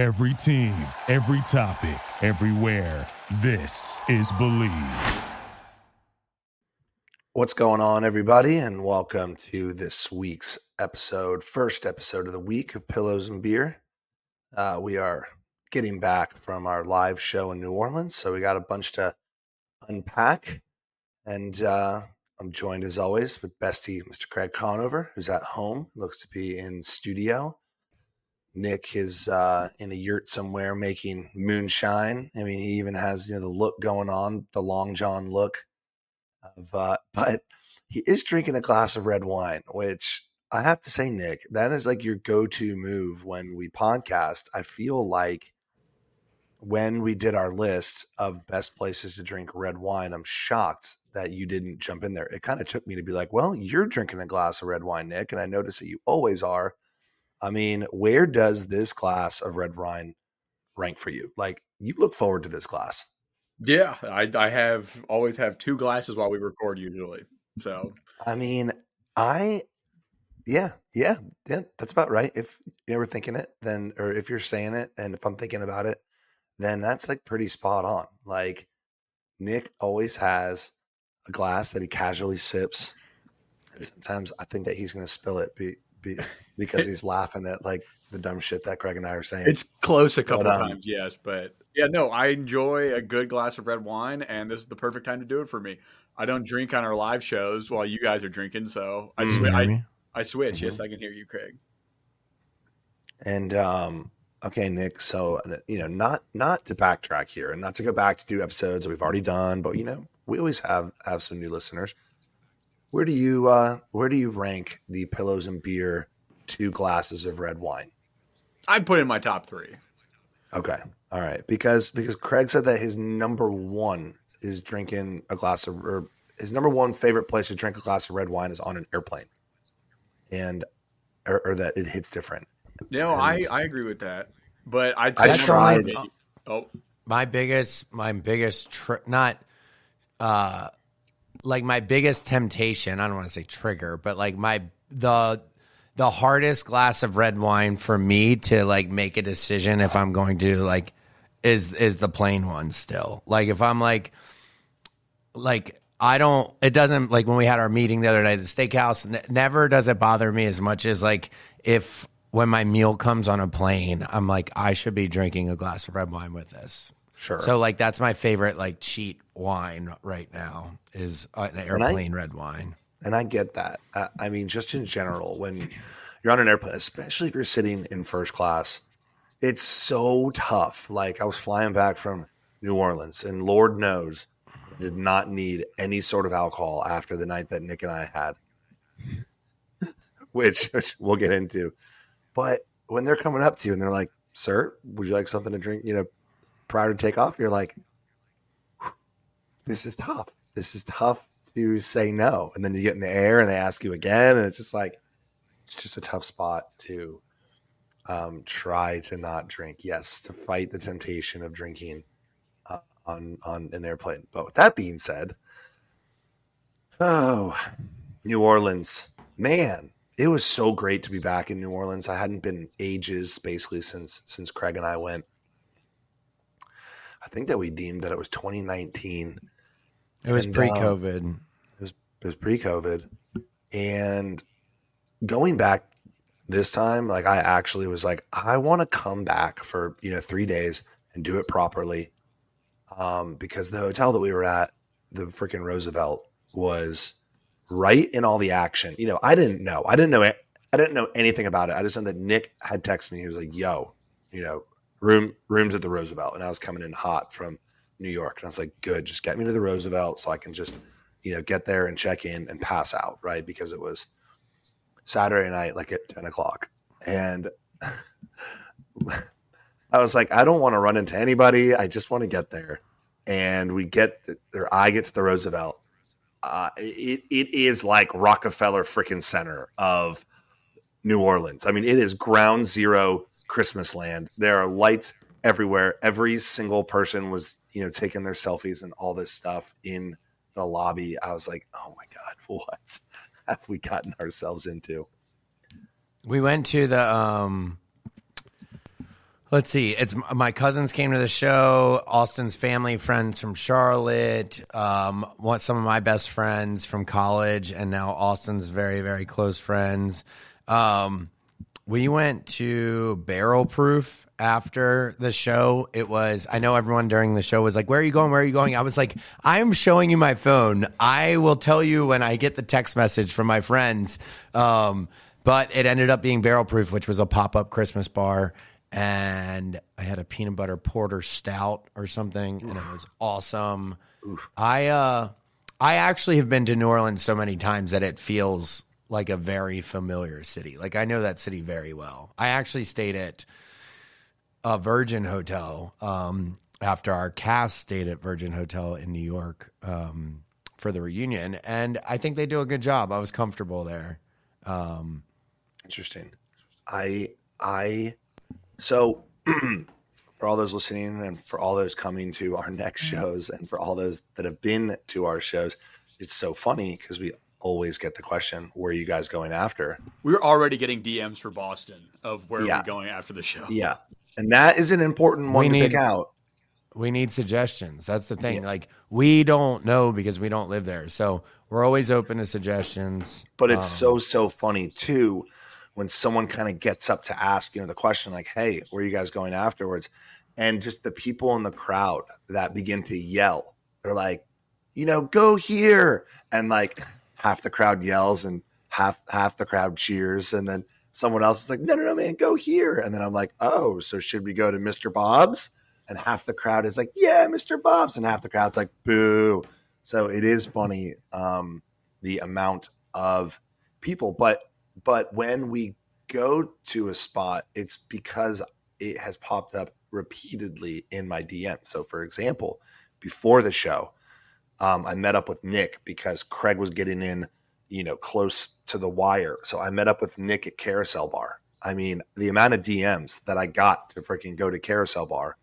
Every team, every topic, everywhere. This is Believe. What's going on, everybody, and welcome to this week's episode, first episode of the week of Pillows and Beer. Uh, we are getting back from our live show in New Orleans, so we got a bunch to unpack. And uh, I'm joined, as always, with Bestie Mr. Craig Conover, who's at home, looks to be in studio. Nick is uh, in a yurt somewhere making moonshine. I mean, he even has you know the look going on, the long john look of, uh, but he is drinking a glass of red wine, which I have to say, Nick, that is like your go-to move when we podcast. I feel like when we did our list of best places to drink red wine, I'm shocked that you didn't jump in there. It kind of took me to be like, well, you're drinking a glass of red wine, Nick, and I notice that you always are. I mean, where does this glass of red wine rank for you? Like, you look forward to this glass. Yeah, I, I have always have two glasses while we record usually. So, I mean, I, yeah, yeah, yeah, that's about right. If you were thinking it, then, or if you're saying it, and if I'm thinking about it, then that's like pretty spot on. Like, Nick always has a glass that he casually sips. And sometimes I think that he's going to spill it be, be, because he's laughing at like the dumb shit that Craig and I are saying. It's close a couple But, um, times, yes, but yeah, no, I enjoy a good glass of red wine, and this is the perfect time to do it for me. I don't drink on our live shows while you guys are drinking, so I Mm. swi- Hear I. I switch. Mhm. Yes, I can hear you, Craig. And um, okay, Nick. So uh, you know, not not to backtrack here, and not to go back to do episodes that we've already done, but you know, we always have have some new listeners. Where do you uh, where do you rank the pillows and beer two glasses of red wine? I'd put in my top three. Okay, all right, because because Craig said that his number one is drinking a glass of or his number one favorite place to drink a glass of red wine is on an airplane, and or, or that it hits different. No, And- I, I agree with that, but I'd I say tried- number one- Oh, my biggest my biggest tr- not uh like my biggest temptation i don't want to say trigger but like my the the hardest glass of red wine for me to like make a decision if i'm going to like is is the plane one still like if i'm like like i don't it doesn't like when we had our meeting the other night at the steakhouse n- never does it bother me as much as like if when my meal comes on a plane i'm like i should be drinking a glass of red wine with this Sure. so like that's my favorite like cheat wine right now is uh, an I- airplane red wine. And I get that. Uh, I mean, just in general, when you're on an airplane, especially if you're sitting in first class, it's so tough. Like I was flying back from New Orleans, and Lord knows, I did not need any sort of alcohol after the night that Nick and I had, which, which we'll get into. But when they're coming up to you and they're like, "Sir, would you like something to drink?" You know, prior to takeoff, you're like, "This is tough. This is tough to say no." And then you get in the air and they ask you again, and it's just like, it's just a tough spot to um, try to not drink. Yes, to fight the temptation of drinking uh, on on an airplane. But with that being said, oh, New Orleans, man, it was so great to be back in New Orleans. I hadn't been ages, basically since since Craig and I went. I think that we deemed that it was 2019. It was And, pre-COVID. It was pre-COVID, and going back this time, like I actually was like, I want to come back for you know three days and do it properly, um, because the hotel that we were at, the freaking Roosevelt, was right in all the action. You know, I didn't know, I didn't know, it, I didn't know anything about it. I just know that Nick had texted me. He was like, "Yo, you know, room rooms at the Roosevelt," and I was coming in hot from New York, and I was like, "Good, just get me to the Roosevelt so I can just." you know, get there and check in and pass out, right? Because it was Saturday night, like at 10 o'clock. And I was like, I don't want to run into anybody. I just want to get there. And we get there, I get to the Roosevelt. Uh, it, it is like Rockefeller freaking center of New Orleans. I mean, it is ground zero Christmas land. There are lights everywhere. Every single person was, you know, taking their selfies and all this stuff in the lobby. I was like, oh my God, what have we gotten ourselves into? We went to the um Let's see. It's my cousins came to the show. Austen's family, friends from Charlotte. Um, what some of my best friends from college, and now Austen's very, very close friends. Um, we went to Barrel Proof after the show. It was. I know everyone during the show was like, "Where are you going? Where are you going?" I was like, "I'm showing you my phone. I will tell you when I get the text message from my friends." Um, but it ended up being Barrel Proof, which was a pop up Christmas bar and I had a peanut butter porter stout or something, and it was awesome. I uh, I actually have been to New Orleans so many times that it feels like a very familiar city. Like I know that city very well. I actually stayed at a Virgin Hotel um, after our cast stayed at Virgin Hotel in New York um, for the reunion, and I think they do a good job. I was comfortable there. Um, Interesting. I I so for all those listening and for all those coming to our next shows and for all those that have been to our shows, it's so funny because we always get the question, where are you guys going after? We're already getting DMs for Boston of where Yeah. we're going after the show. Yeah. And that is an important one We to need- pick out. we need suggestions. That's the thing. Like we don't know because we don't live there. So we're always open to suggestions. But it's Um, so so funny too when someone kind of gets up to ask you know the question like, "Hey, where are you guys going afterwards?" And just the people in the crowd that begin to yell. They're like, you know, go here, and like half the crowd yells and half half the crowd cheers, and then someone else is like, "No, no, no, man, go here," and then I'm like, "Oh, so should we go to Mr. Bob's?" And half the crowd is like, "Yeah, Mr. Bob's," and half the crowd's like, "Boo." So it is funny um, the amount of people, but but when we go to a spot, it's because it has popped up repeatedly in my DM. So, for example, before the show, um, I met up with Nick because Craig was getting in, you know, close to the wire. So I met up with Nick at Carousel Bar. I mean, the amount of DMs that I got to freaking go to Carousel Bar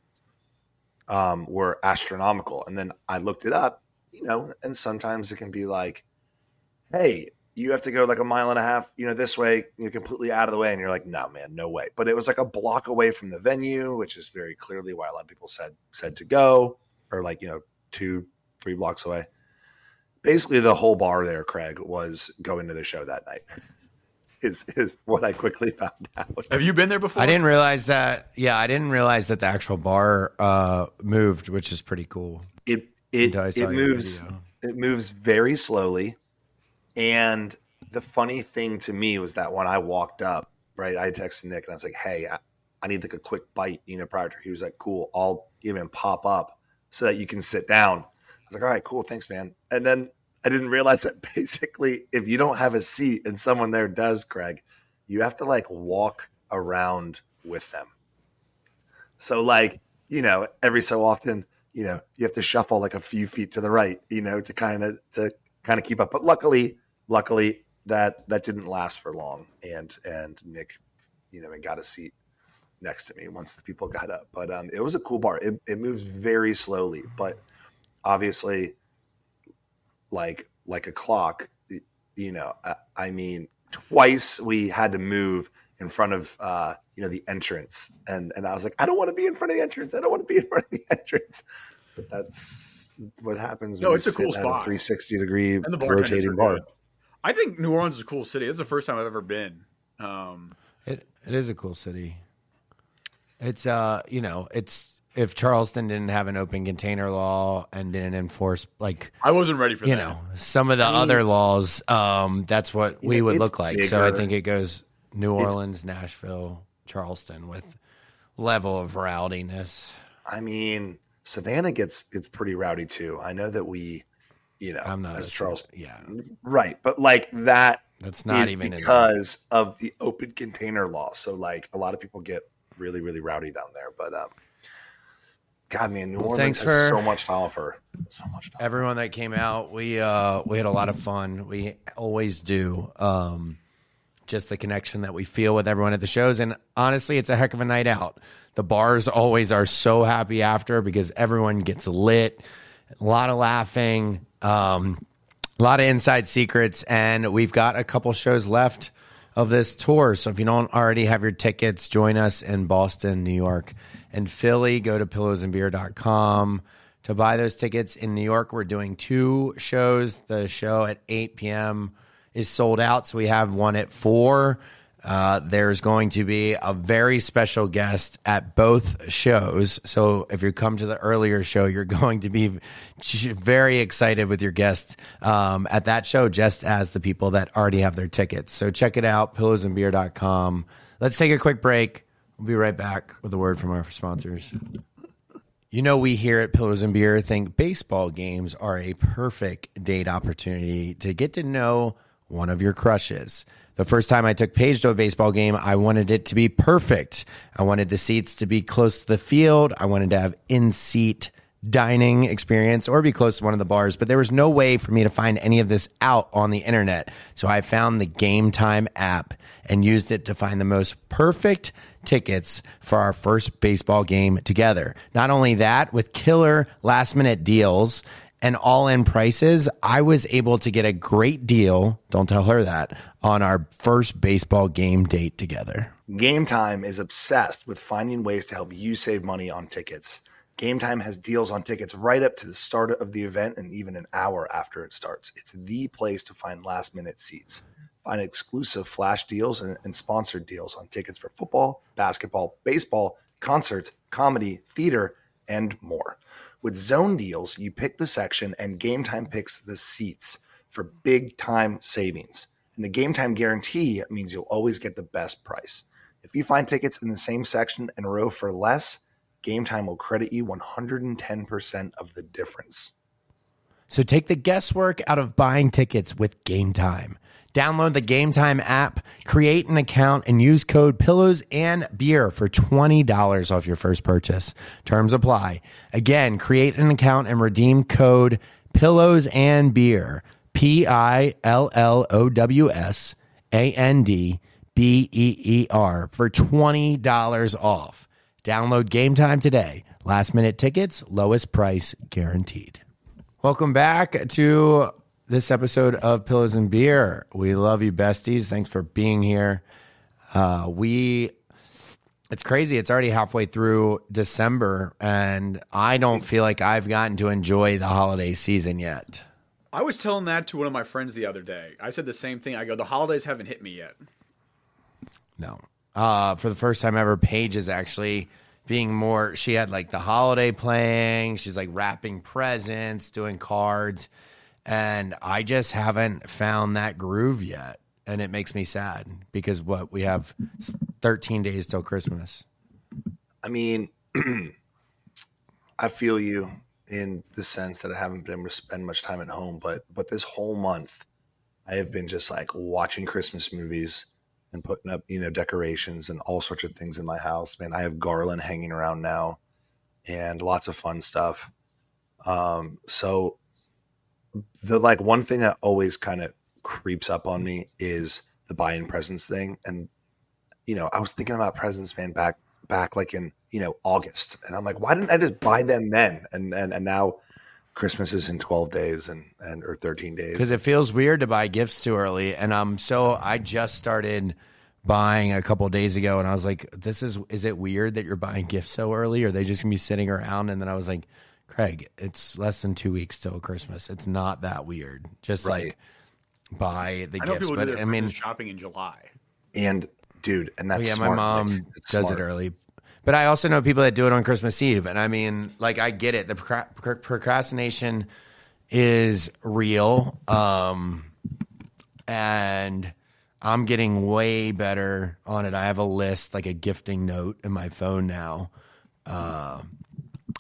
um, were astronomical. And then I looked it up, you know, and sometimes it can be like, hey, you have to go like a mile and a half, you know, this way, you're completely out of the way. And you're like, no, man, no way. But it was like a block away from the venue, which is very clearly why a lot of people said said to go, or like, you know, two, three blocks away. Basically, the whole bar there, Craig, was going to the show that night. Is is what I quickly found out. Have you been there before? I didn't realize that. Yeah, I didn't realize that the actual bar uh, moved, which is pretty cool. It it Until I saw it moves video. it moves very slowly. And the funny thing to me was that when I walked up, right, I texted Nick and I was like, "Hey, I, I need like a quick bite, you know." Prior to he was like, "Cool, I'll even pop up so that you can sit down." I was like, "All right, cool, thanks, man." And then I didn't realize that basically, if you don't have a seat and someone there does, Craig, you have to like walk around with them. So like, you know, every so often, you know, you have to shuffle like a few feet to the right, you know, to kind of to kind of keep up. But luckily, luckily that that didn't last for long. And and Nick, you know, and got a seat next to me once the people got up. But um it was a cool bar. It it moves very slowly, but obviously like like a clock, you know, I, I mean, twice we had to move in front of uh, you know the entrance, and and I was like, I don't want to be in front of the entrance. I don't want to be in front of the entrance. But that's what happens. No, when it's you a cool sit at spot. 360 degree And the rotating are bar. good. I think New Orleans is a cool city. This is the first time I've ever been. Um, It it is a cool city. It's uh, you know, it's if Charleston didn't have an open container law and didn't enforce like I wasn't ready for that. you that. know some of the I mean- other laws, um, that's what we would look like. So I think it goes New It's- Orleans, Nashville, Charleston with level of rowdiness. I mean, Savannah gets gets pretty rowdy too. I know that we, you know, I'm not as a- Charles, Yeah, right? But like that that's not is even in because of the open container law. So like a lot of people get really really rowdy down there. But um, God, man, New Well, Orleans thanks has so much to offer. So much. To offer. everyone that came out we uh we had a lot of fun we always do um just the connection that we feel with everyone at the shows and honestly it's a heck of a night out the bars always are so happy after because everyone gets lit a lot of laughing um a lot of inside secrets and we've got a couple shows left of this tour. So if you don't already have your tickets, join us in Boston, New York, and Philly. Go to pillowsandbeer.com to buy those tickets. In New York, we're doing two shows. The show at 8 p.m. is sold out, so we have one at 4. Uh, there's going to be a very special guest at both shows. So if you come to the earlier show, you're going to be very excited with your guest um, at that show, just as the people that already have their tickets. So check it out, pillowsandbeer.com. Let's take a quick break. We'll be right back with a word from our sponsors. You know, we here at Pillows and Beer think baseball games are a perfect date opportunity to get to know one of your crushes. The first time I took Paige to a baseball game, I wanted it to be perfect. I wanted the seats to be close to the field. I wanted to have in seat dining experience or be close to one of the bars, but there was no way for me to find any of this out on the internet. So I found the Game Time app and used it to find the most perfect tickets for our first baseball game together. Not only that, with killer last minute deals and all in prices, I was able to get a great deal. Don't tell her that on our first baseball game date together. Game Time is obsessed with finding ways to help you save money on tickets. Game Time has deals on tickets right up to the start of the event and even an hour after it starts. It's the place to find last minute seats. Find exclusive flash deals and, and sponsored deals on tickets for football, basketball, baseball, concerts, comedy, theater, and more. With zone deals, you pick the section and Game Time picks the seats for big time savings. And the Game Time guarantee means you'll always get the best price. If you find tickets in the same section and row for less, Game Time will credit you 110% of the difference. So take the guesswork out of buying tickets with Game Time. Download the Game Time app, create an account, and use code Pillows and Beer for $20 off your first purchase. Terms apply. Again, create an account and redeem code Pillows and Beer. P I L L O W S A N D B E E R for $20 off. Download Game Time today. Last minute tickets, lowest price guaranteed. Welcome back to this episode of Pillows and Beer. We love you, besties. Thanks for being here. Uh, we, it's crazy. It's already halfway through December, and I don't feel like I've gotten to enjoy the holiday season yet. I was telling that to one of my friends the other day. I said the same thing. I go, the holidays haven't hit me yet. No. Uh, for the first time ever, Paige is actually being more. She had like the holiday playing. She's like wrapping presents, doing cards, and I just haven't found that groove yet, and it makes me sad because what we have 13 days till Christmas. I mean, I feel you in the sense that I haven't been able to spend much time at home, but but this whole month, I have been just like watching Christmas movies and putting up you know decorations and all sorts of things in my house. Man, I have garland hanging around now, and lots of fun stuff. Um, so the like one thing that always kind of creeps up on me is the buying presents thing, and you know I was thinking about presents, man, back back like in you know August, and I'm like, why didn't I just buy them then? And and and now Christmas is in 12 days and and or 13 days. because it feels weird to buy gifts too early. And um, so I just started buying a couple days ago, and I was like, "This is is it weird that you're buying gifts so early? Or are they just gonna be sitting around?" And then I was like, "Craig, it's less than two weeks till Christmas. It's not that weird. Just Right. like buy the I gifts." But I mean, shopping in July. and dude, and that's Oh, yeah, smart, my mom Nick. It's does smart. it early. But I also know people that do it on Christmas Eve. And I mean, like, I get it. The procra- procrastination is real. Um, and I'm getting way better on it. I have a list, like a gifting note in my phone now. Uh,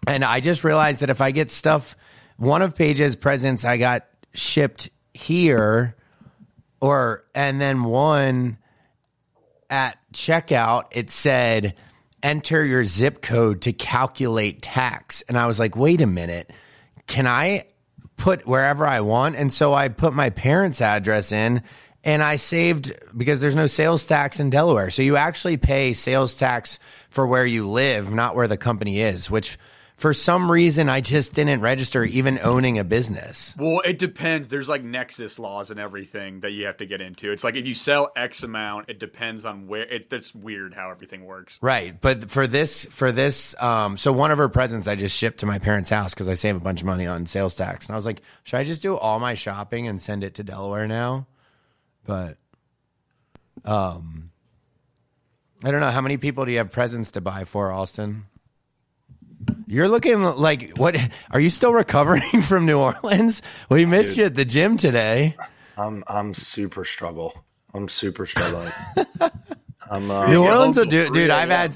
and I just realized that if I get stuff, one of Paige's presents I got shipped here, or, and then one at checkout, it said, enter your zip code to calculate tax. And I was like, wait a minute, can I put wherever I want? And so I put my parents' address in and I saved because there's no sales tax in Delaware. So you actually pay sales tax for where you live, not where the company is, which for some reason I just didn't register even owning a business. Well, it depends. There's like nexus laws and everything that you have to get into. It's like if you sell X amount, it depends on where. It, that's weird how everything works. Right, but for this, for this, um, so one of her presents I just shipped to my parents' house because I save a bunch of money on sales tax, and I was like, should I just do all my shopping and send it to Delaware now? But, um, I don't know how many people do you have presents to buy for, Austen? You're looking like what? Are you still recovering from New Orleans? We missed Dude. you at the gym today. I'm I'm super struggle. I'm super struggling. I'm uh, New Orleans, will do, dude. 3 I've had,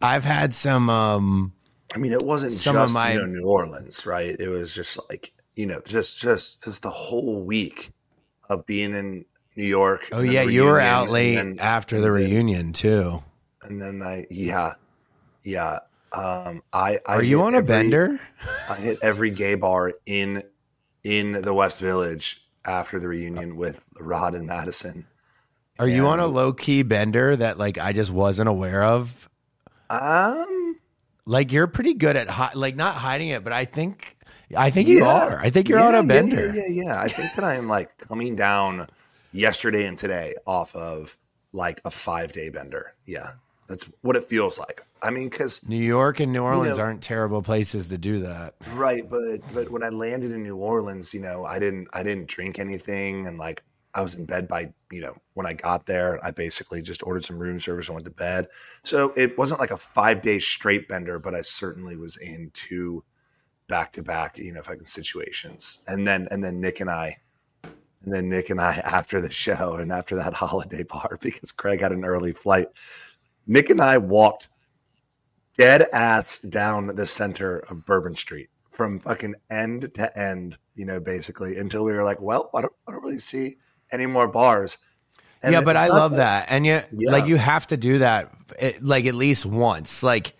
I've had some. um I mean, it wasn't Some of just my- you know New Orleans, right? It was just like you know, just just just the whole week of being in New York. Oh yeah, you were out late then- after the reunion too. and then I yeah yeah. Um, I, I Are you on a bender? I hit every gay bar in in the West Village after the reunion with Rod and Madison. Are you on a low key bender that like I just wasn't aware of? Um, Like you're pretty good at hi- like not hiding it, but I think I think you are. I think you're yeah, on a yeah, bender. Yeah, yeah, yeah. I think that I am like coming down yesterday and today off of like a five day bender. Yeah, that's what it feels like. I mean, because New York and New Orleans know- aren't terrible places to do that. right, but but when I landed in New Orleans, you know, I didn't I didn't drink anything, and like I was in bed by you know when I got there, I basically just ordered some room service and went to bed. So it wasn't like a five day straight bender, but I certainly was in two back to back, you know, fucking situations. And then and then Nick and I, and then Nick and I after the show and after that holiday bar because Craig had an early flight. Nick and I walked dead ass down the center of Bourbon Street from fucking end to end, you know, basically until we were like, well, I don't, I don't really see any more bars. And yeah, but I love that. And you Yeah. like you have to do that it, like at least once. Like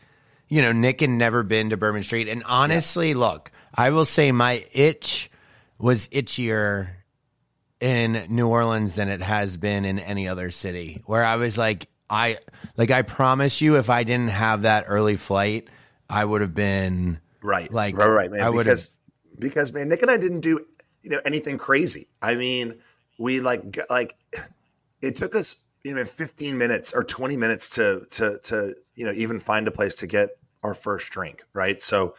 you know, Nick had never been to Bourbon Street, and honestly, look, I will say my itch was itchier in New Orleans than it has been in any other city. Where I was like, I like I promise you, if I didn't have that early flight, I would have been Right. Like, right, right, man. I would've- because because man, Nick and I didn't do you know anything crazy. I mean, we like like it took us you know 15 minutes or 20 minutes to to to you know even find a place to get our first drink, right? So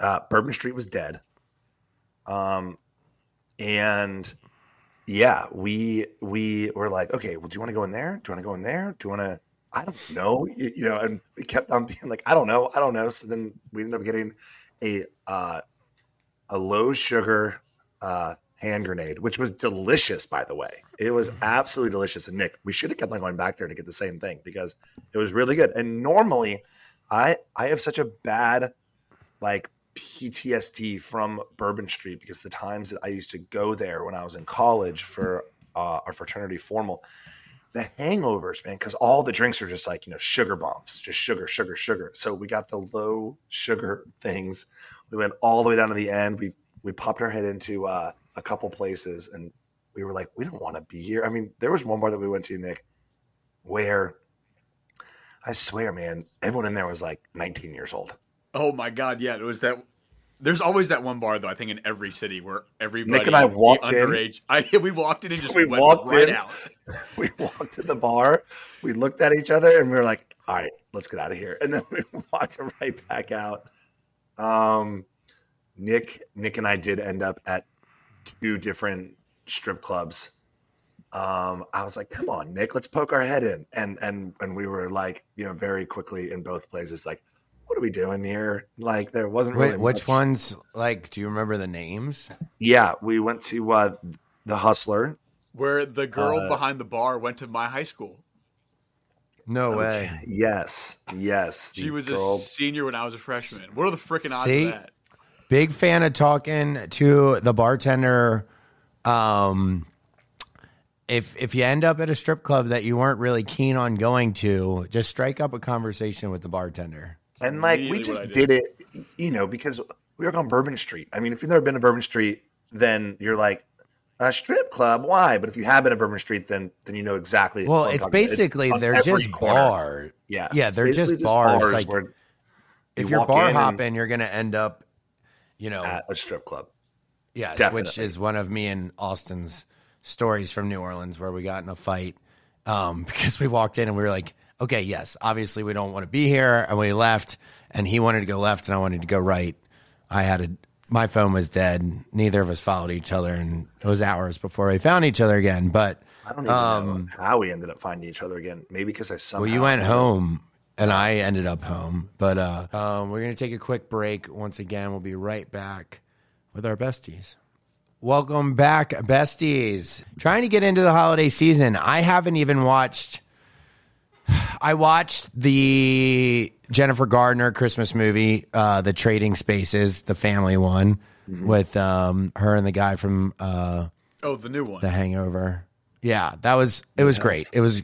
uh Bourbon Street was dead. Um and yeah, we we were like, okay, well, do you want to go in there? Do you want to go in there? Do you want to? I don't know, you, you know. And we kept on being like, I don't know, I don't know. So then we ended up getting a uh, a low sugar uh, hand grenade, which was delicious, by the way. It was absolutely delicious. And Nick, we should have kept on going back there to get the same thing because it was really good. And normally, I I have such a bad like PTSD from Bourbon Street because the times that I used to go there when I was in college for uh, our fraternity formal, the hangovers, man, because all the drinks are just like, you know, sugar bombs, just sugar, sugar, sugar. So we got the low sugar things. We went all the way down to the end. We we popped our head into uh, a couple places and we were like, we don't want to be here. I mean, there was one bar that we went to, Nick, where I swear, man, everyone in there was like 19 years old. Oh my god, yeah, it was that. There's always that one bar though. I think in every city where everybody Nick and I walked the in. I we walked in and just We went walked right in. out. we walked to the bar, we looked at each other, and we were like, "All right, let's get out of here." And then we walked right back out. Um, Nick, Nick, and I did end up at two different strip clubs. Um, I was like, "Come on, Nick, let's poke our head in," and and and we were like, you know, very quickly in both places, like, "What are we doing here?" Like, there wasn't really Wait, which much- ones? Like, do you remember the names? Yeah, we went to uh, the Hustler. Where the girl Uh, behind the bar went to my high school. No way. Yes, yes. She was girl- a senior when I was a freshman. What are the freaking odds See? of that? Big fan of talking to the bartender. Um, if if you end up at a strip club that you weren't really keen on going to, just strike up a conversation with the bartender. And like we just did. did. it, you know, because we were on Bourbon Street. I mean, if you've never been to Bourbon Street, then you're like a strip club. Why? But if you have been to Bourbon Street, then then you know exactly. Well, it's basically on they're just corner. bar. Yeah, Yeah, they're Basically just bars, like- where if You you're bar in and- hopping, you're going to end up, you know, at a strip club. yes, which is one of me and Austen's stories from New Orleans where we got in a fight um, because we walked in and we were like, okay, yes, obviously we don't want to be here, and we left, and he wanted to go left and I wanted to go right. I had a my phone was dead. Neither of us followed each other, and it was hours before we found each other again. But I don't even Um, know how we ended up finding each other again. Maybe because I somehow. Well, you went home and I ended up home. But uh, um, we're going to take a quick break. Once again, we'll be right back with our besties. Welcome back, besties. Trying to get into the holiday season. I haven't even watched. I watched the Jennifer Gardner Christmas movie, uh, The Trading Spaces, the family one, with um, her and the guy from uh, Oh, the new one. the Hangover. Yeah, that was it was great. It was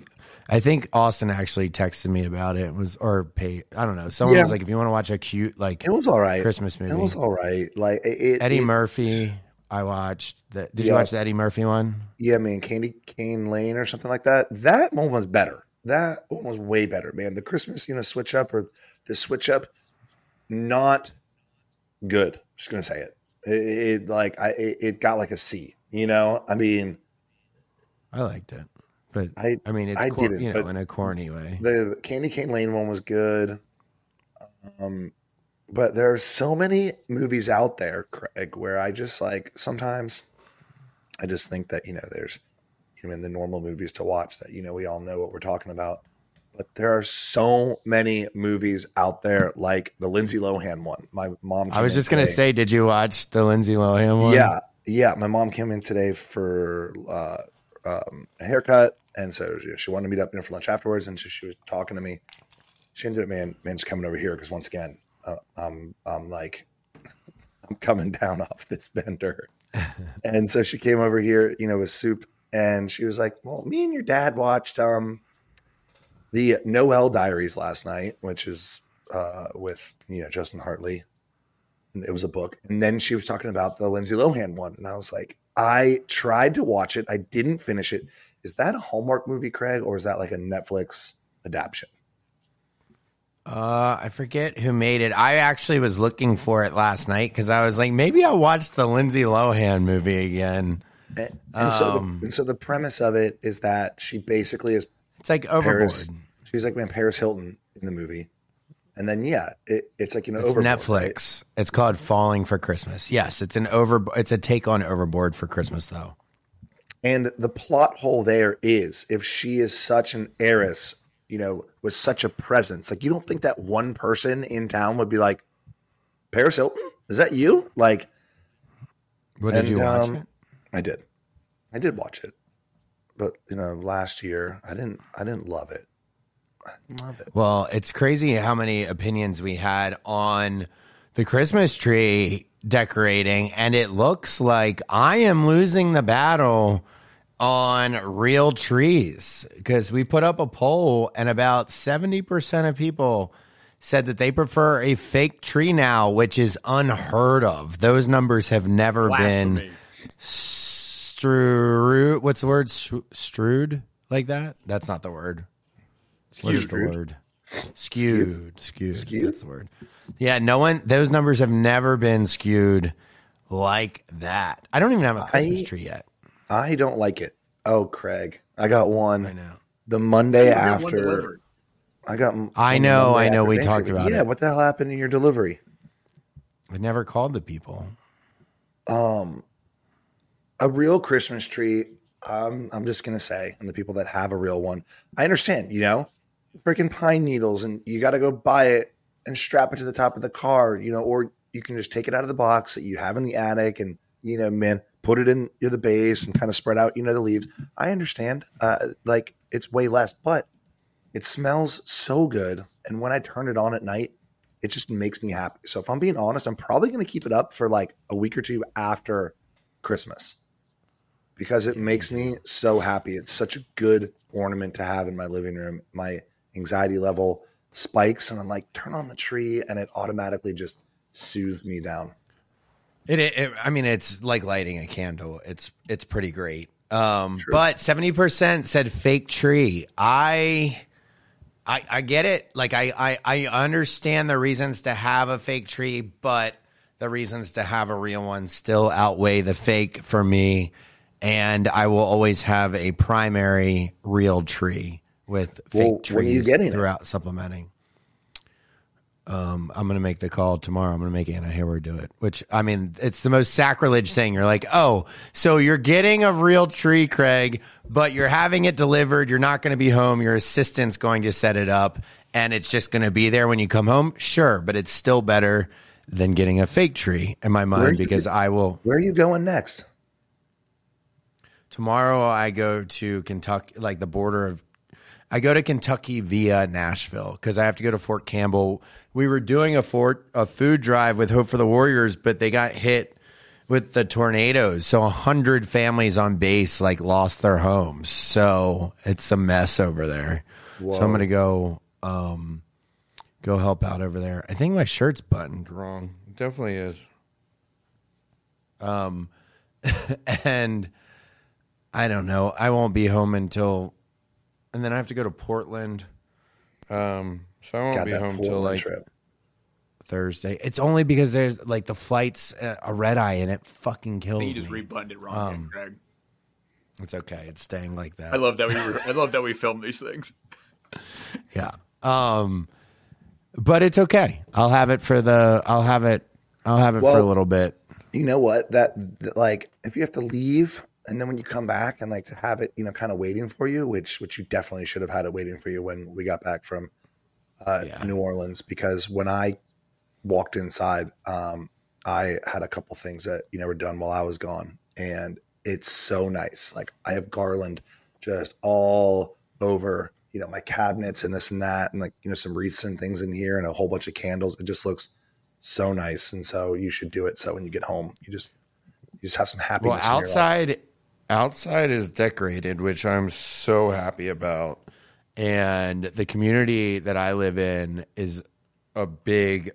I think Austen actually texted me about it. It was or pay I don't know. Someone Yeah. was like if you want to watch a cute like It was all right. Christmas movie. It was all right. Like it, it, Eddie it- Murphy I watched. The, did you watch the Eddie Murphy one? Yeah, man, Candy Cane Lane or something like that. That one was better. That one was way better, man. The Christmas, you know, switch up or the switch up, not good. Just gonna say it. It, it like I, it, it got like a C. You know, I mean, I liked it. But I I mean it's I cor- didn't, you know in a corny way. the Candy Cane Lane one was good. Um, but there are so many movies out there, Craig, where I just like sometimes I just think that, you know, there's know, in the normal movies to watch that, you know, we all know what we're talking about. But there are so many movies out there like the Lindsay Lohan one. My mom I was just gonna say, did you watch the Lindsay Lohan one? yeah, yeah. My mom came in today for uh, um, a haircut, and so she wanted to meet up you know, for lunch afterwards. And so she was talking to me. She ended up, man, man, just coming over here because once again, uh, I'm, I'm like, I'm coming down off this bender. and so she came over here, you know, with soup, and she was like, "Well, me and your dad watched um, the Noel Diaries last night, which is uh, with you know Justin Hartley." And it was a book, and then she was talking about the Lindsay Lohan one, and I was like, I tried to watch it, I didn't finish it. Is that a Hallmark movie, Craig, or is that like a Netflix adaptation? Uh, I forget who made it. I actually was looking for it last night because I was like, maybe I'll watch the Lindsay Lohan movie again. And, and so, Um, the, and so the premise of it is that she basically is It's like overboard. Paris. She's like man Paris Hilton in the movie, and then yeah, it, it's like you know It's Overboard, Netflix. right? It's called Falling for Christmas. Yes, it's an over. It's a take on Overboard for Christmas, though. And the plot hole there is if she is such an heiress, you know, with such a presence, like you don't think that one person in town would be like, Paris Hilton, is that you? Like, What did And, you watch um? I did, I did watch it, but you know, last year I didn't, I didn't love it. I didn't love it. Well, it's crazy how many opinions we had on the Christmas tree decorating, and it looks like I am losing the battle on real trees because we put up a poll, and about 70% of people said that they prefer a fake tree now, which is unheard of. Those numbers have never been Blasphemy. Strewed. What's the word? Stru- Strewed like that? That's not the word. What is the Skewed. word? Skewed. Skewed. Skewed? That's the word. Yeah, no one. Those numbers have never been skewed like that. I don't even have a Christmas I- tree yet. I don't like it. Oh, Craig, I got one. I know. The Monday You after. I got. I know, Monday I know, we talked Thanksgiving. about Yeah, it. what the hell happened in your delivery? I never called the people. Um, a real Christmas tree. Um, I'm just gonna say, and the people that have a real one, I understand. You know, freaking pine needles, and you got to go buy it and strap it to the top of the car. You know, or you can just take it out of the box that you have in the attic, and you know, man, put it in the base and kind of spread out. You know, the leaves. I understand. Uh, like it's way less, but it smells so good, and when I turn it on at night, it just makes me happy. So if I'm being honest, I'm probably to keep it up for like a week or two after Christmas because it makes me so happy. It's such a good ornament to have in my living room. My anxiety level spikes and I'm like, turn on the tree and it automatically just soothes me down. It, it, I mean, it's like lighting a candle. It's it's pretty great. Um, True. but seventy percent said fake tree. I I, I get it. Like I, I I understand the reasons to have a fake tree, but the reasons to have a real one still outweigh the fake for me. And I will always have a primary real tree with Well, fake when are you trees getting it? throughout supplementing. Um, I'm gonna make the call tomorrow. I'm gonna make Anna Hayward do it. Which I mean, it's the most sacrilege thing. You're like, oh, so you're getting a real tree, Craig, but you're having it delivered. You're not going to be home. Your assistant's going to set it up, and it's just going to be there when you come home. Sure, but it's still better than getting a fake tree in my mind because I will. Where are you going next? Tomorrow I go to Kentucky, like the border of. I go to Kentucky via Nashville because I have to go to Fort Campbell. We were doing a fort a food drive with Hope for the Warriors, but they got hit with the tornadoes. So a hundred families on base like lost their homes. So it's a mess over there. So I'm gonna go um, go help out over there. I think my shirt's buttoned wrong. It definitely is. Um, and I don't know. I won't be home until, and then I have to go to Portland. Um, so I won't Got be home till Portland like trip. Thursday. It's only because there's like the flights uh, a red eye and it fucking I kills think you just me. rebutted it wrong, Um, Greg. it's okay. It's staying like that. I love that we were, I love that we filmed these things. Yeah. Um, but it's okay. I'll have it for the. I'll have it. I'll have it for a little bit. You know what? That, that like if you have to leave and then when you come back and like to have it, you know, kind of waiting for you, which which you definitely should have had it waiting for you when we got back from uh, Yeah. New Orleans because when I walked inside, um, I had a couple things that you know were done while I was gone, and it's so nice. Like I have garland just all over, you know, my cabinets and this and that, and like you know some wreaths and things in here, and a whole bunch of candles. It just looks so nice, and so you should do it. So when you get home, you just you just have some happy, Well, happiness. in your outside, outside is decorated, which I'm so happy about. And the community that I live in is a big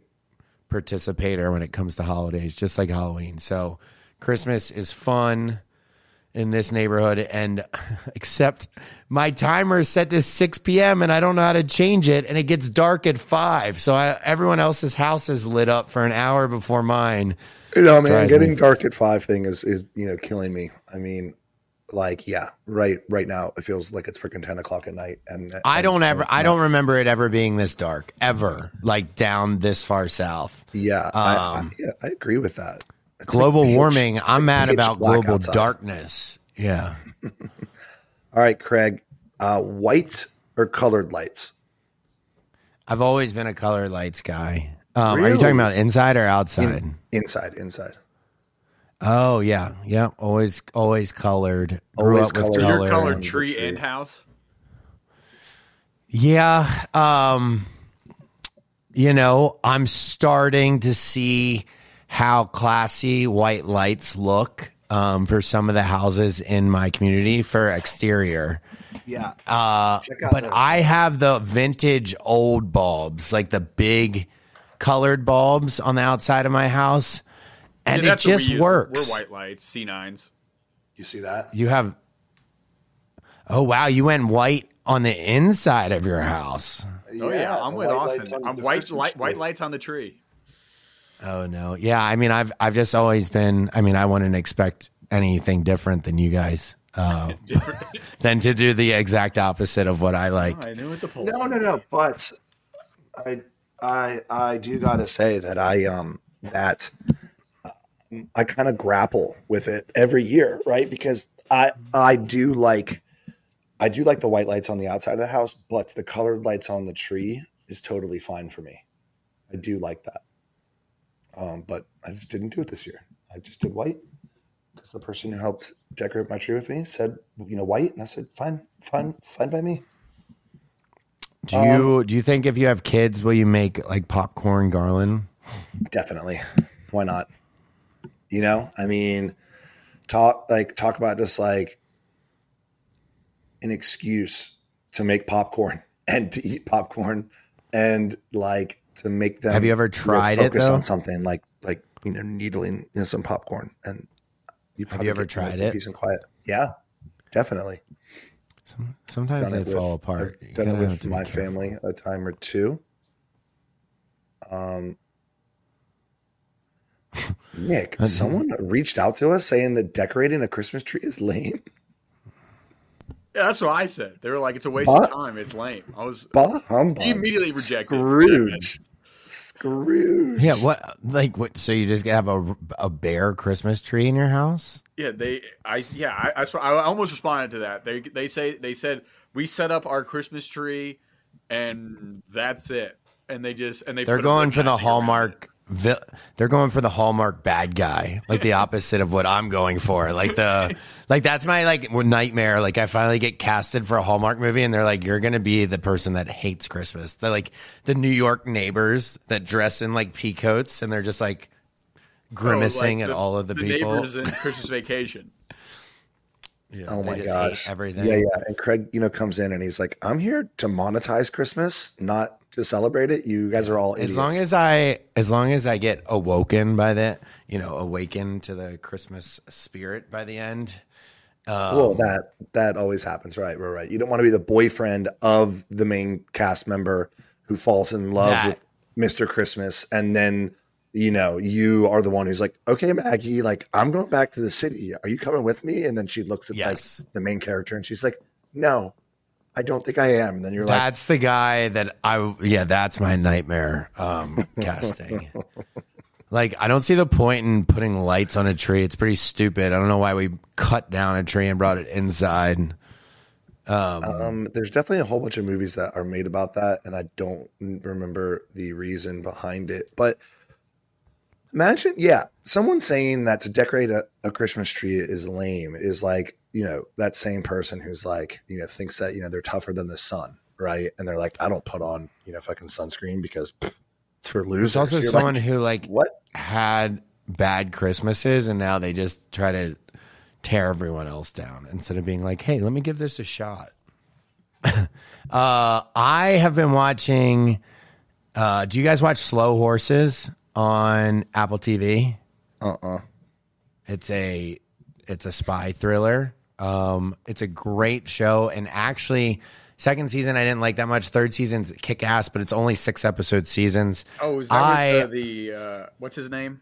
participator when it comes to holidays, just like Halloween. So Christmas is fun in this neighborhood, and except my timer is set to 6 p.m. and I don't know how to change it, and it gets dark at five. So I, everyone else's house is lit up for an hour before mine. You know, man, getting me- dark at five thing is is you know killing me. I mean, like yeah, right right now it feels like it's freaking ten o'clock at night, and I and- don't and ever. I don't remember it ever being this dark ever, like down this far south. Yeah, I, I, Um, yeah, I agree with that. It's global like warming. it's I'm like mad about global outside. darkness. Yeah, All right, Craig, uh, white or colored lights? I've always been a colored lights guy. Um, Are you talking about inside or outside? Inside, inside. Oh yeah, yeah. Always, always colored. Grew Always colored. So Color your and colored tree tree. and house. Yeah. Um, you know, I'm starting to see how classy white lights look um, for some of the houses in my community for exterior. Yeah, Uh, but those. I have the vintage old bulbs, like the big colored bulbs on the outside of my house, and Yeah, it that's what we just works. We're white lights, C9s. you see that? You have. Oh wow! You went white on the inside of your house. Oh yeah, I'm with white Austen. lights I'm white Christmas light, white lights on the tree. Oh no. Yeah, I mean I've I've just always been I mean I wouldn't expect anything different than you guys. Uh, than to do the exact opposite of what I like. I knew what the pulse. No, no, no. But I, I, I do gotta say that I um that I kind of grapple with it every year, right? Because I I do like I do like the white lights on the outside of the house, but the colored lights on the tree is totally fine for me. I do like that. Um, but I just didn't do it this year. I just did white because the person who helped decorate my tree with me said, you know, white, and I said, fine, fine, fine by me. Do you do you think if you have kids will you make like popcorn garland? Definitely. Why not? You know, I mean, talk like talk about just like an excuse to make popcorn and to eat popcorn and like to make them. Have you ever tried it, focus though? on something like like you know needling you know, some popcorn and you Have you ever get to make tried it it? Peace and quiet. Yeah, definitely. Some, sometimes Done they it with- fall apart. I've You done it with my family a time or two. Um, Nick, someone reached out to us saying that decorating a Christmas tree is lame. Yeah, that's what I said. They were like, "It's a waste What? of time. It's lame." I was. Bah humbug. He immediately rejected. Scrooge. Scrooge. Yeah, what like what? So you just have a a bare Christmas tree in your house? Yeah, they. I yeah. I, I, sw- I almost responded to that. They they say they said we set up our Christmas tree, and that's it. And they just and they They're put going wood for the matching around. Hallmark. Vi- they're going for the Hallmark bad guy, like the opposite of what I'm going for. Like the, like that's my like nightmare. Like I finally get casted for a Hallmark movie, and they're like, "You're gonna be the person that hates Christmas." They're like the New York neighbors that dress in like pea coats, and they're just like Oh, grimacing like at all of the, people. neighbors in Christmas Vacation. Yeah, Oh my gosh. everything. Yeah, yeah. And Craig, you know, comes in and he's like, I'm here to monetize Christmas, not to celebrate it. You guys are all idiots. As long as I, as long as I get awoken by that, you know, awakened to the Christmas spirit by the end. Um, well, that that always happens, right? Right, right. You don't want to be the boyfriend of the main cast member who falls in love That- with Mr. Christmas, and then you know you are the one who's like, "Okay, Maggie, like I'm going back to the city. Are you coming with me?" And then she looks at Yes. like the main character, and she's like, "No, I don't think I am." And then you're like, That's the guy that I yeah, that's my nightmare um casting. like I don't see the point in putting lights on a tree. It's pretty stupid. I don't know why we cut down a tree and brought it inside. Um, there's definitely a whole bunch of movies that are made about that, and I don't remember the reason behind it. But imagine, yeah, someone saying that to decorate a, a Christmas tree is lame is like, you know, that same person who's like, you know, thinks that, you know, they're tougher than the sun, right? And they're like, I don't put on, you know, fucking sunscreen because pff, it's for losers. There's also You're someone like, who like what? had bad Christmases and now they just try to tear everyone else down instead of being like, hey, let me give this a shot. uh, I have been watching. Uh, do you guys watch Slow Horses on Apple TV? Uh-uh. It's a it's a spy thriller. Um, it's a great show, and actually, second season I didn't like that much. Third season's kick ass, but it's only six episode seasons. Oh, is that I with the, the uh, what's his name?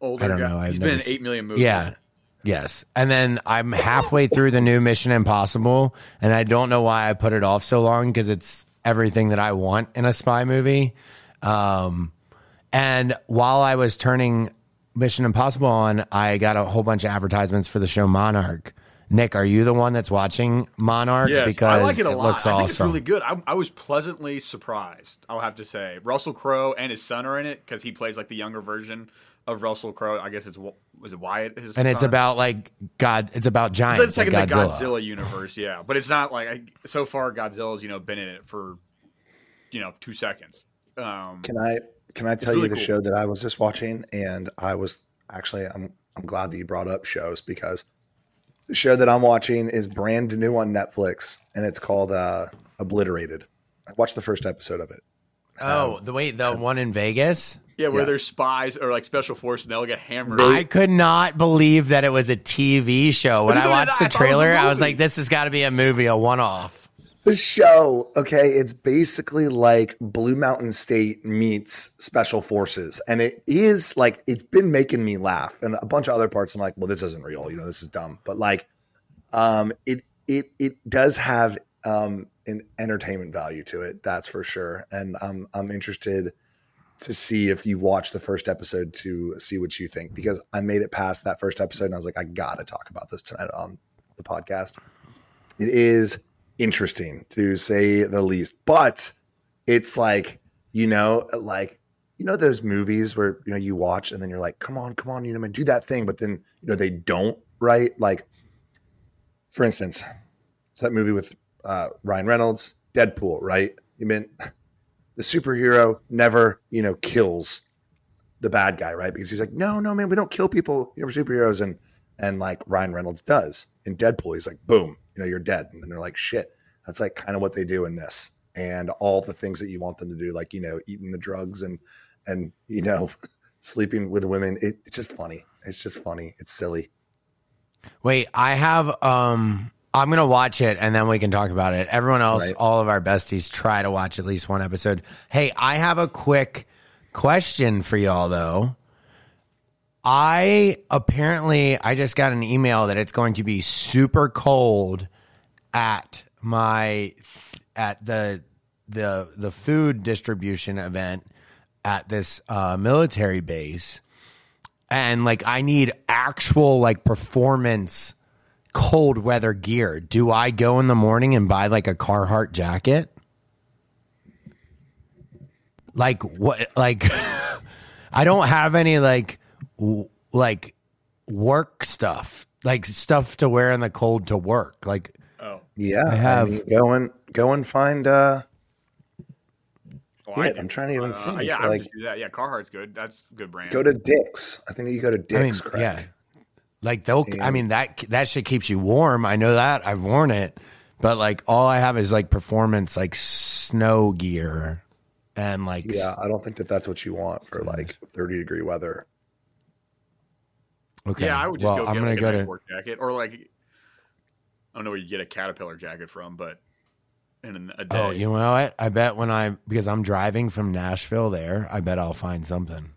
Older I don't guy. know. I've He's been in eight million movies. Yeah. Yes. And then I'm halfway through the new Mission Impossible, and I don't know why I put it off so long because it's everything that I want in a spy movie. Um, and while I was turning Mission Impossible on, I got a whole bunch of advertisements for the show Monarch. Nick, are you the one that's watching Monarch? Yes, because I like it a lot. looks I think awesome. it's really good. I, I was pleasantly surprised. I'll have to say, Russell Crowe and his son are in it because he plays like the younger version of Russell Crowe. I guess it's Wa- was it Wyatt? His and it's about like God. It's about giants. It's like like the Godzilla. Godzilla universe, yeah. But it's not like I, so far Godzilla's you know been in it for you know two seconds. Um, Can I can I tell really you the cool. show that I was just watching? And I was actually I'm I'm glad that you brought up shows because the show that I'm watching is brand new on Netflix and it's called uh, Obliterated. I watched the first episode of it. Oh, the wait, the one in Vegas. yeah, where yes. there's spies or like special force and they'll get hammered. I could not believe that it was a TV show. When I watched I. the I was trailer, I was like, "This has got to be a movie, a one-off." The show, okay, it's basically like Blue Mountain State meets Special Forces, and it is like it's been making me laugh. And a bunch of other parts, I'm like, well, this isn't real, you know, this is dumb. But like, um, it it it does have um an entertainment value to it, that's for sure. And I'm I'm interested to see if you watch the first episode to see what you think because I made it past that first episode and I was like, I gotta talk about this tonight on the podcast. It is interesting to say the least, but it's like, you know, like, you know, those movies where, you know, you watch and then you're like, come on, come on, you know, do that thing. But then, you know, they don't, right? Like, for instance, it's that movie with uh, Ryan Reynolds, Deadpool, right? You mean the superhero never, you know, kills the bad guy, right? Because he's like, no, no, man, we don't kill people. You know, we're superheroes, and and like Ryan Reynolds does in Deadpool. He's like, boom, you know, you're dead, and they're like, shit. That's like kind of what they do in this, and all the things that you want them to do, like you know, eating the drugs and and you know, sleeping with women. It, it's just funny. It's just funny. It's silly. Wait, I have um I'm gonna watch it and then we can talk about it. Everyone else, Right. all of our besties, try to watch at least one episode. Hey, I have a quick question for y'all though. I apparently I just got an email that it's going to be super cold at my at the the the food distribution event at this uh, military base and like I need actual like performance cold weather gear. Do I go in the morning and buy like a Carhartt jacket? Like what like I don't have any like w- like work stuff. Like stuff to wear in the cold to work. Like Oh, Yeah, I, have- mean, go and go and find. uh well, Wait, I'm trying to even uh, think, Yeah, I would like- just do that. Yeah, Carhartt's good. That's a good brand. Go to Dick's. I think you go to I mean, Dick's. Yeah. Like they'll I mean that that shit keeps you warm. I know that. I've worn it. But like all I have is like performance like snow gear and like Yeah, I don't think that that's what you want for like 30 degree weather. Okay. Yeah, I would just well, go I'm get gonna like go a nice to work jacket or like I don't know where you get a caterpillar jacket from, but in a day. Oh, you know what? I bet when I because I'm driving from Nashville there, I bet I'll find something.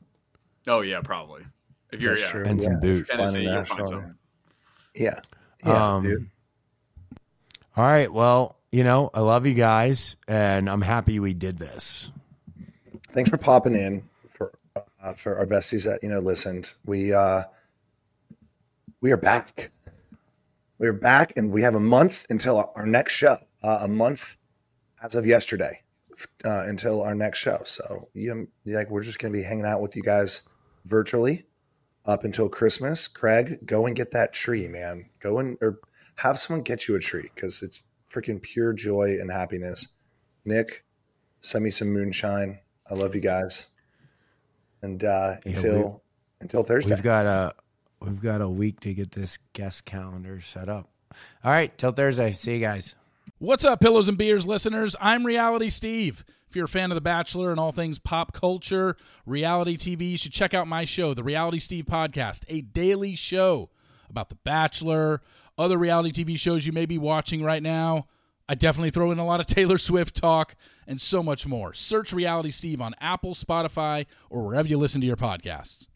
Oh, yeah, probably. If you're That's yeah, true. And some boots. Tennessee, Find you'll find something. Yeah, yeah, Um, dude. All right. Well, you know, I love you guys and I'm happy we did this. Thanks for popping in for uh, for our besties that you know listened. We uh we are back. We are back, and we have a month until our, next show. Uh, a month as of yesterday uh, until our next show. So you like we're just gonna be hanging out with you guys virtually up until Christmas. Craig, go and get that tree, man. Go and or have someone get you a tree because it's freaking pure joy and happiness. Nick, send me some moonshine. I love you guys. And uh, Yeah, until until Thursday. We've got a we've got a week to get this guest calendar set up. All right, till Thursday. See you guys. What's up, Pillows and Beers listeners? I'm Reality Steve. If you're a fan of The Bachelor and all things pop culture, reality TV, you should check out my show, The Reality Steve Podcast, a daily show about The Bachelor, other reality TV shows you may be watching right now. I definitely throw in a lot of Taylor Swift talk and so much more. Search Reality Steve on Apple, Spotify, or wherever you listen to your podcasts.